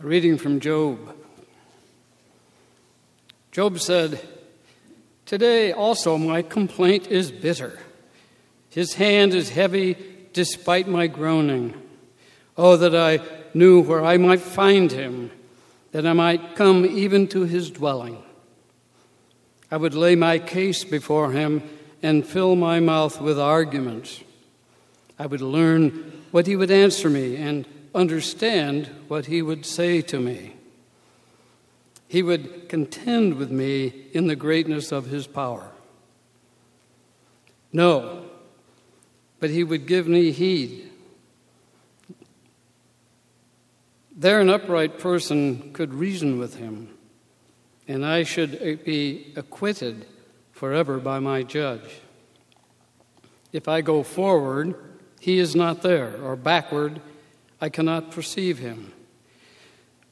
A reading from Job. Job said, Today also my complaint is bitter. His hand is heavy despite my groaning. Oh, that I knew where I might find him, that I might come even to his dwelling. I would lay my case before him and fill my mouth with arguments. I would learn what he would answer me and understand what he would say to me. He would contend with me in the greatness of his power. No, but he would give me heed. There, an upright person could reason with him, and I should be acquitted forever by my judge. If I go forward, he is not there, or backward, I cannot perceive him.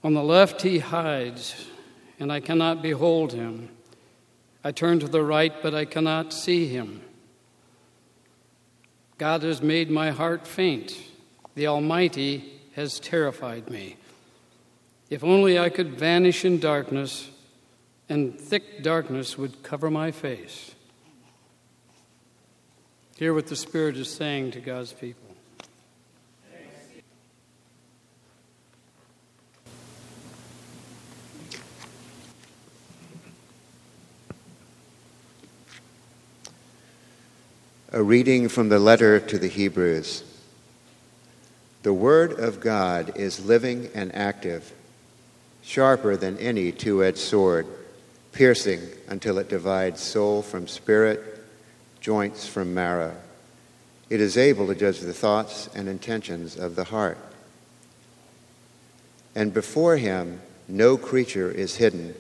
On the left, he hides, and I cannot behold him. I turn to the right, but I cannot see him. God has made my heart faint. The Almighty has terrified me. If only I could vanish in darkness, and thick darkness would cover my face. Hear what the Spirit is saying to God's people. A reading from the letter to the Hebrews. The Word of God is living and active, sharper than any two edged sword, piercing until it divides soul from spirit, joints from marrow. It is able to judge the thoughts and intentions of the heart. And before him no creature is hidden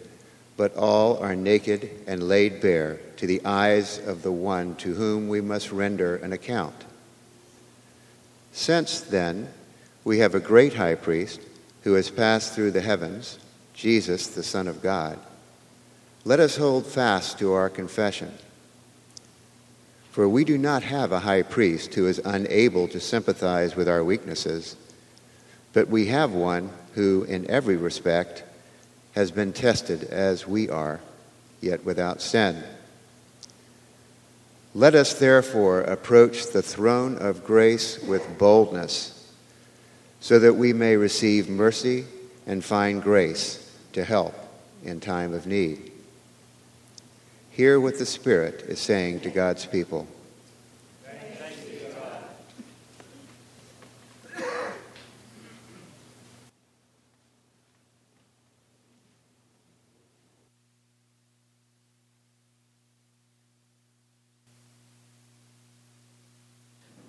but all are naked and laid bare to the eyes of the one to whom we must render an account. Since then, we have a great high priest who has passed through the heavens, Jesus, the Son of God. Let us hold fast to our confession. For we do not have a high priest who is unable to sympathize with our weaknesses, but we have one who, in every respect, has been tested as we are, yet without sin. Let us therefore approach the throne of grace with boldness, so that we may receive mercy and find grace to help in time of need. Hear what the Spirit is saying to God's people.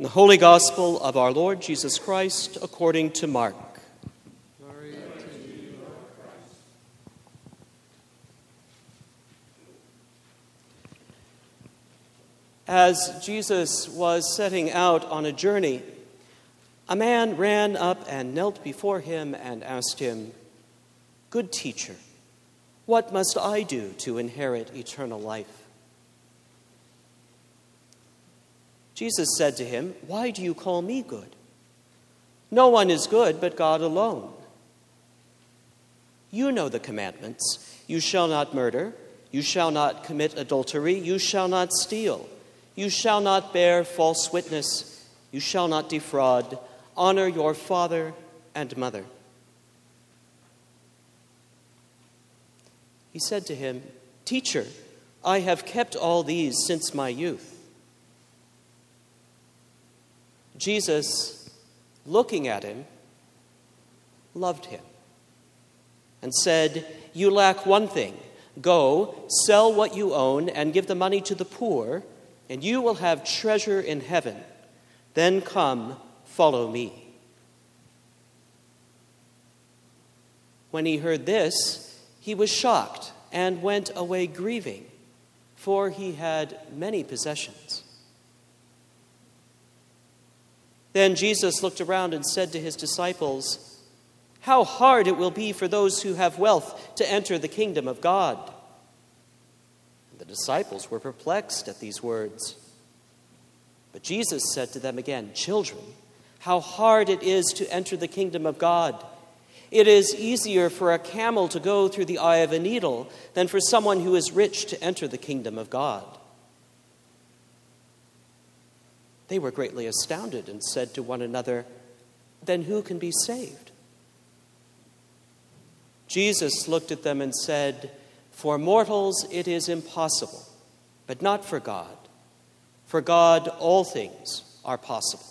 The Holy Gospel of our Lord Jesus Christ according to Mark. As Jesus was setting out on a journey, a man ran up and knelt before him and asked him, Good teacher, what must I do to inherit eternal life? Jesus said to him, Why do you call me good? No one is good but God alone. You know the commandments you shall not murder, you shall not commit adultery, you shall not steal, you shall not bear false witness, you shall not defraud, honor your father and mother. He said to him, Teacher, I have kept all these since my youth. Jesus, looking at him, loved him and said, You lack one thing. Go, sell what you own, and give the money to the poor, and you will have treasure in heaven. Then come, follow me. When he heard this, he was shocked and went away grieving, for he had many possessions. Then Jesus looked around and said to his disciples, How hard it will be for those who have wealth to enter the kingdom of God. The disciples were perplexed at these words. But Jesus said to them again, Children, how hard it is to enter the kingdom of God. It is easier for a camel to go through the eye of a needle than for someone who is rich to enter the kingdom of God. They were greatly astounded and said to one another, Then who can be saved? Jesus looked at them and said, For mortals it is impossible, but not for God. For God all things are possible.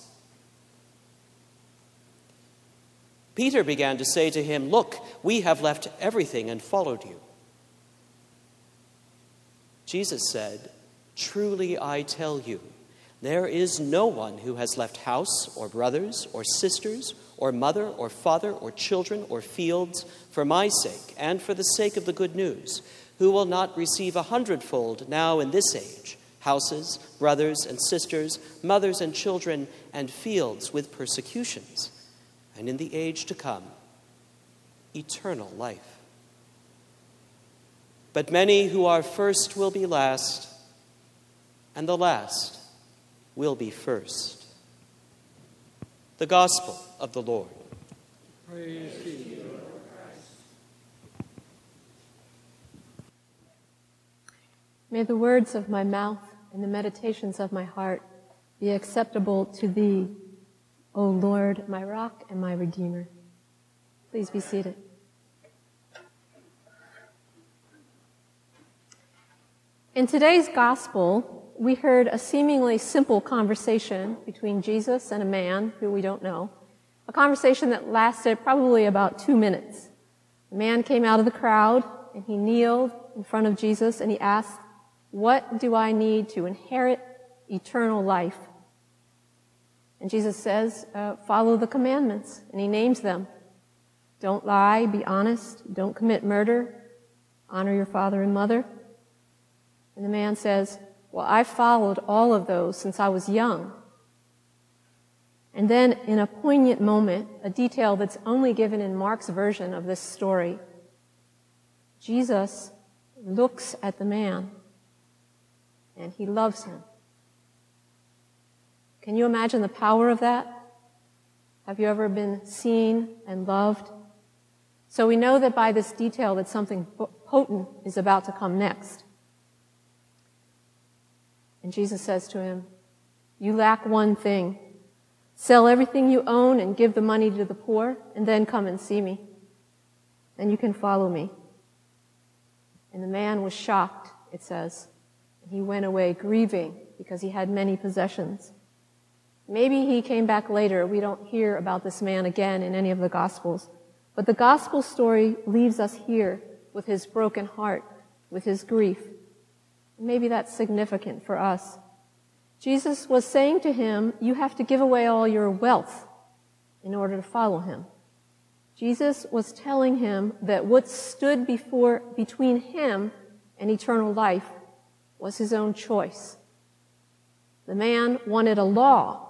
Peter began to say to him, Look, we have left everything and followed you. Jesus said, Truly I tell you, there is no one who has left house or brothers or sisters or mother or father or children or fields for my sake and for the sake of the good news, who will not receive a hundredfold now in this age houses, brothers and sisters, mothers and children, and fields with persecutions and in the age to come, eternal life. But many who are first will be last, and the last will be first. The Gospel of the Lord. Praise May the words of my mouth and the meditations of my heart be acceptable to thee O Lord, my rock and my redeemer. Please be seated. In today's gospel, we heard a seemingly simple conversation between Jesus and a man who we don't know. A conversation that lasted probably about two minutes. The man came out of the crowd and he kneeled in front of Jesus and he asked, What do I need to inherit eternal life? And Jesus says, uh, follow the commandments. And he names them. Don't lie, be honest, don't commit murder, honor your father and mother. And the man says, well, I followed all of those since I was young. And then in a poignant moment, a detail that's only given in Mark's version of this story, Jesus looks at the man and he loves him. Can you imagine the power of that? Have you ever been seen and loved? So we know that by this detail that something potent is about to come next. And Jesus says to him, You lack one thing. Sell everything you own and give the money to the poor, and then come and see me. Then you can follow me. And the man was shocked, it says. He went away grieving because he had many possessions. Maybe he came back later. We don't hear about this man again in any of the Gospels. But the Gospel story leaves us here with his broken heart, with his grief. Maybe that's significant for us. Jesus was saying to him, You have to give away all your wealth in order to follow him. Jesus was telling him that what stood before, between him and eternal life was his own choice. The man wanted a law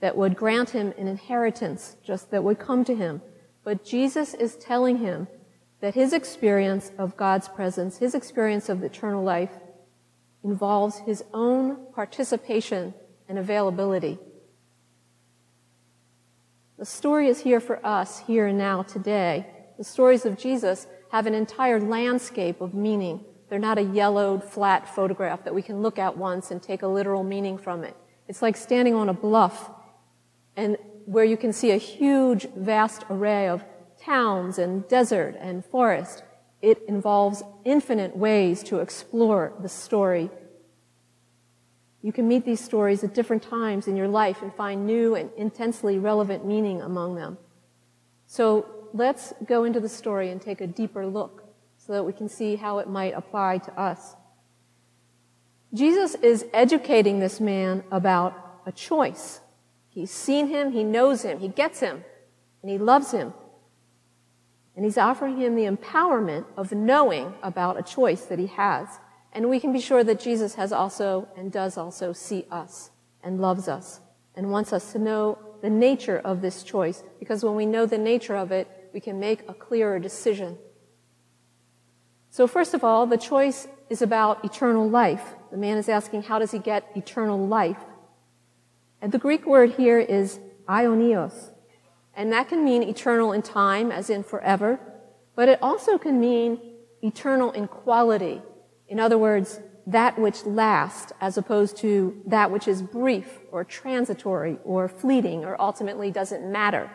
that would grant him an inheritance just that would come to him. But Jesus is telling him that his experience of God's presence, his experience of eternal life, involves his own participation and availability. The story is here for us, here and now, today. The stories of Jesus have an entire landscape of meaning. They're not a yellowed, flat photograph that we can look at once and take a literal meaning from it. It's like standing on a bluff and where you can see a huge, vast array of towns and desert and forest. It involves infinite ways to explore the story. You can meet these stories at different times in your life and find new and intensely relevant meaning among them. So let's go into the story and take a deeper look so that we can see how it might apply to us. Jesus is educating this man about a choice. He's seen him, he knows him, he gets him, and he loves him. And he's offering him the empowerment of knowing about a choice that he has. And we can be sure that Jesus has also and does also see us and loves us and wants us to know the nature of this choice. Because when we know the nature of it, we can make a clearer decision. So first of all, the choice is about eternal life. The man is asking, how does he get eternal life? And the Greek word here is aionios. And that can mean eternal in time, as in forever, but it also can mean eternal in quality. In other words, that which lasts as opposed to that which is brief or transitory or fleeting or ultimately doesn't matter.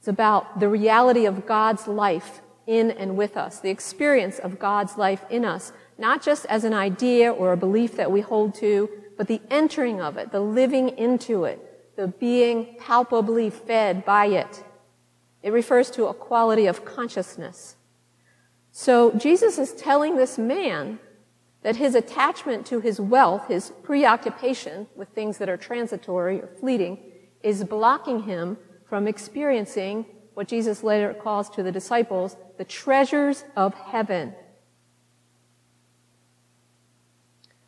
It's about the reality of God's life in and with us, the experience of God's life in us, not just as an idea or a belief that we hold to, but the entering of it, the living into it, the being palpably fed by it. It refers to a quality of consciousness. So Jesus is telling this man that his attachment to his wealth, his preoccupation with things that are transitory or fleeting, is blocking him from experiencing what Jesus later calls to the disciples the treasures of heaven.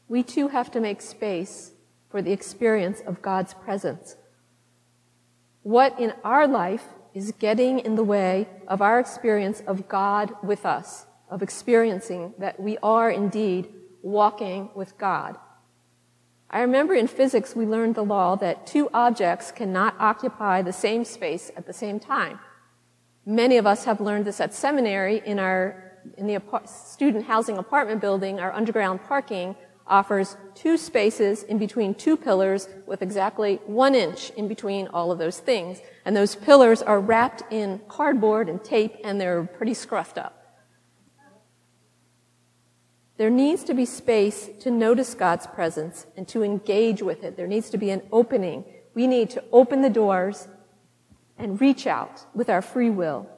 We too have to make space for the experience of God's presence. What in our life is getting in the way of our experience of God with us, of experiencing that we are indeed walking with God? I remember in physics we learned the law that two objects cannot occupy the same space at the same time. Many of us have learned this at seminary in our in the student housing apartment building, our underground parking offers two spaces in between two pillars with exactly one inch in between all of those things. And those pillars are wrapped in cardboard and tape and they're pretty scruffed up. There needs to be space to notice God's presence and to engage with it. There needs to be an opening. We need to open the doors and reach out with our free will.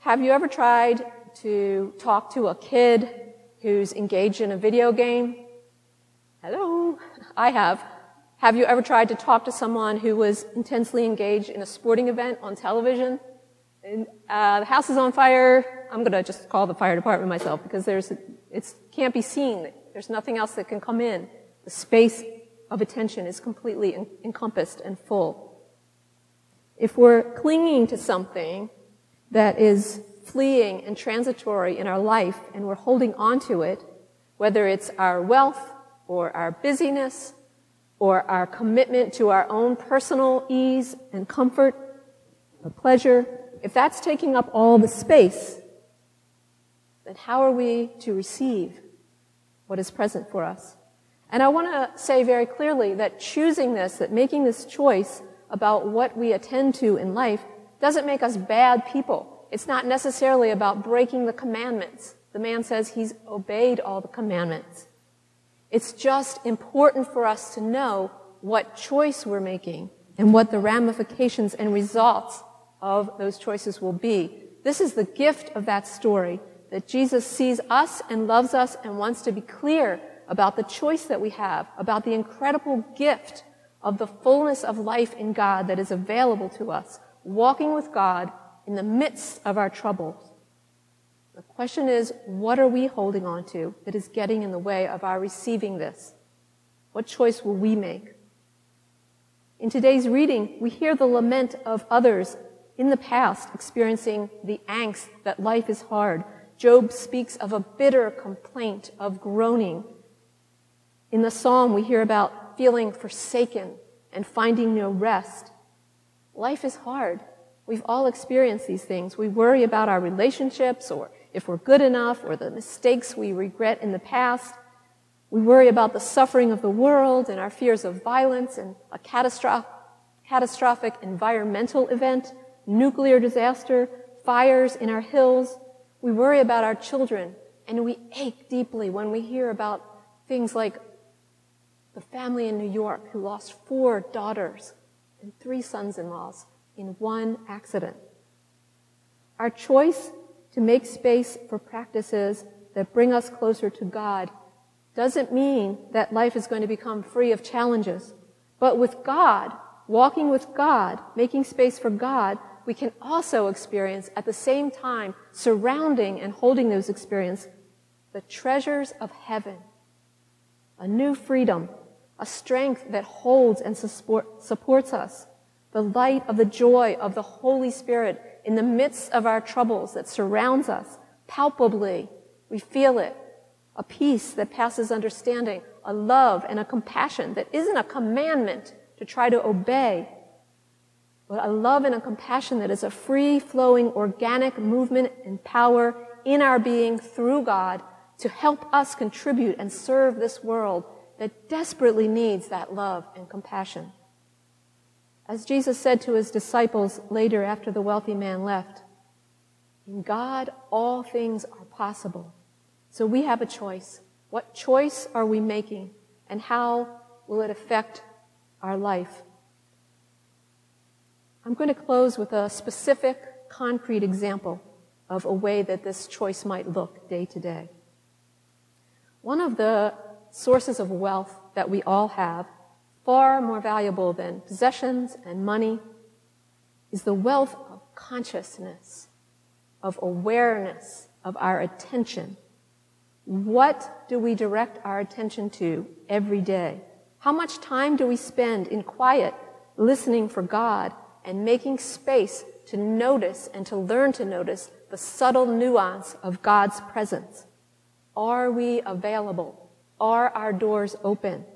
Have you ever tried to talk to a kid who's engaged in a video game? Hello? I have. Have you ever tried to talk to someone who was intensely engaged in a sporting event on television? And, uh, the house is on fire. I'm going to just call the fire department myself because there's, it can't be seen. There's nothing else that can come in. The space of attention is completely en- encompassed and full. If we're clinging to something that is fleeing and transitory in our life and we're holding on to it, whether it's our wealth or our busyness or our commitment to our own personal ease and comfort or pleasure, if that's taking up all the space, then how are we to receive what is present for us? And I want to say very clearly that choosing this, that making this choice about what we attend to in life doesn't make us bad people. It's not necessarily about breaking the commandments. The man says he's obeyed all the commandments. It's just important for us to know what choice we're making and what the ramifications and results of those choices will be. This is the gift of that story that Jesus sees us and loves us and wants to be clear about the choice that we have, about the incredible gift of the fullness of life in God that is available to us, walking with God in the midst of our troubles. The question is, what are we holding on to that is getting in the way of our receiving this? What choice will we make? In today's reading, we hear the lament of others in the past experiencing the angst that life is hard. Job speaks of a bitter complaint of groaning. In the psalm, we hear about feeling forsaken and finding no rest. Life is hard. We've all experienced these things. We worry about our relationships or if we're good enough or the mistakes we regret in the past. We worry about the suffering of the world and our fears of violence and a catastrophic environmental event, nuclear disaster, fires in our hills. We worry about our children and we ache deeply when we hear about things like the family in New York who lost four daughters and three sons in laws in one accident. Our choice to make space for practices that bring us closer to God doesn't mean that life is going to become free of challenges. But with God, walking with God, making space for God, we can also experience at the same time, surrounding and holding those experiences, the treasures of heaven. A new freedom, a strength that holds and support, supports us, the light of the joy of the Holy Spirit in the midst of our troubles that surrounds us palpably. We feel it. A peace that passes understanding, a love and a compassion that isn't a commandment to try to obey, but a love and a compassion that is a free flowing organic movement and power in our being through God to help us contribute and serve this world that desperately needs that love and compassion. As Jesus said to his disciples later after the wealthy man left, in God all things are possible. So we have a choice. What choice are we making and how will it affect our life? I'm going to close with a specific, concrete example of a way that this choice might look day to day. One of the sources of wealth that we all have, far more valuable than possessions and money, is the wealth of consciousness, of awareness, of our attention. What do we direct our attention to every day? How much time do we spend in quiet, listening for God and making space to notice and to learn to notice the subtle nuance of God's presence? Are we available? Are our doors open?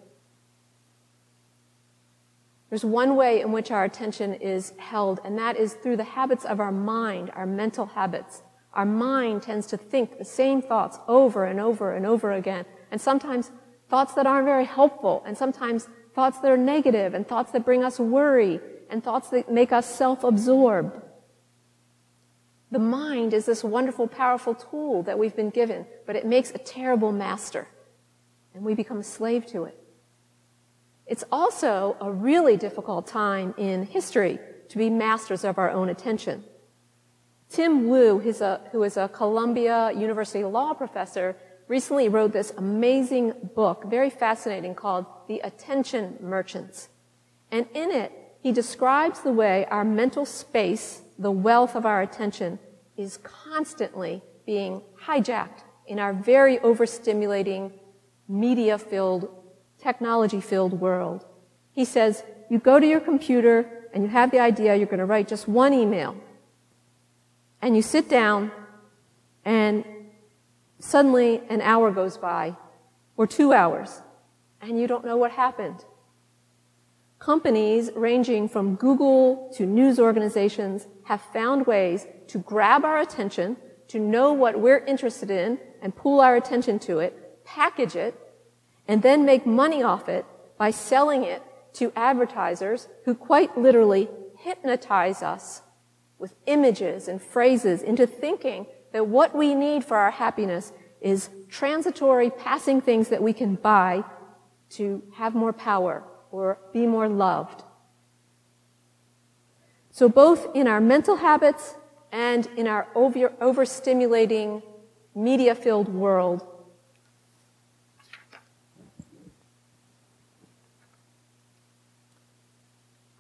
There's one way in which our attention is held, and that is through the habits of our mind, our mental habits. Our mind tends to think the same thoughts over and over and over again, and sometimes thoughts that aren't very helpful, and sometimes thoughts that are negative, and thoughts that bring us worry, and thoughts that make us self-absorbed. The mind is this wonderful, powerful tool that we've been given, but it makes a terrible master, and we become a slave to it. It's also a really difficult time in history to be masters of our own attention. Tim Wu, a, uh, who is a Columbia University law professor, recently wrote this amazing book, very fascinating, called The Attention Merchants. And in it, he describes the way our mental space, the wealth of our attention, is constantly being hijacked in our very overstimulating, media filled, technology filled world. He says, you go to your computer and you have the idea you're going to write just one email. And you sit down and suddenly an hour goes by or two hours and you don't know what happened companies ranging from Google to news organizations have found ways to grab our attention, to know what we're interested in and pull our attention to it, package it, and then make money off it by selling it to advertisers who quite literally hypnotize us with images and phrases into thinking that what we need for our happiness is transitory passing things that we can buy to have more power or be more loved. So both in our mental habits and in our over, overstimulating media-filled world,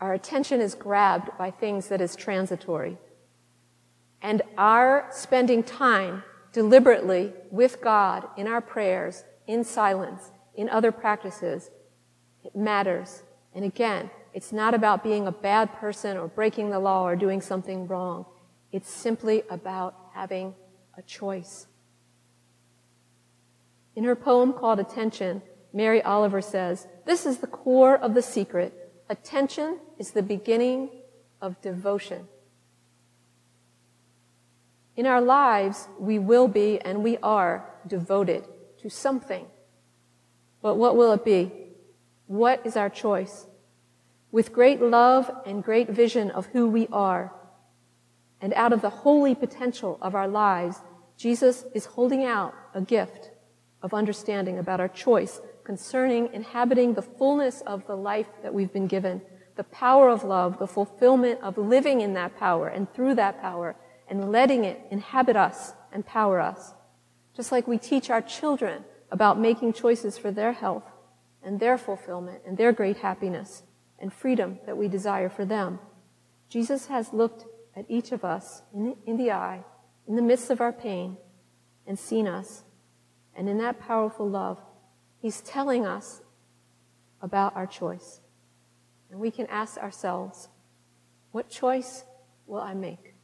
our attention is grabbed by things that is transitory. And our spending time deliberately with God in our prayers, in silence, in other practices, it matters. And again, it's not about being a bad person or breaking the law or doing something wrong. It's simply about having a choice. In her poem called Attention, Mary Oliver says, This is the core of the secret. Attention is the beginning of devotion. In our lives, we will be and we are devoted to something. But what will it be? What is our choice? With great love and great vision of who we are, and out of the holy potential of our lives, Jesus is holding out a gift of understanding about our choice concerning inhabiting the fullness of the life that we've been given, the power of love, the fulfillment of living in that power and through that power, and letting it inhabit us and power us. Just like we teach our children about making choices for their health, and their fulfillment and their great happiness and freedom that we desire for them. Jesus has looked at each of us in, in the eye, in the midst of our pain, and seen us. And in that powerful love, He's telling us about our choice. And we can ask ourselves, what choice will I make?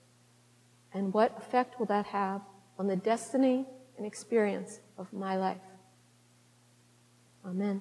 And what effect will that have on the destiny and experience of my life? Amen.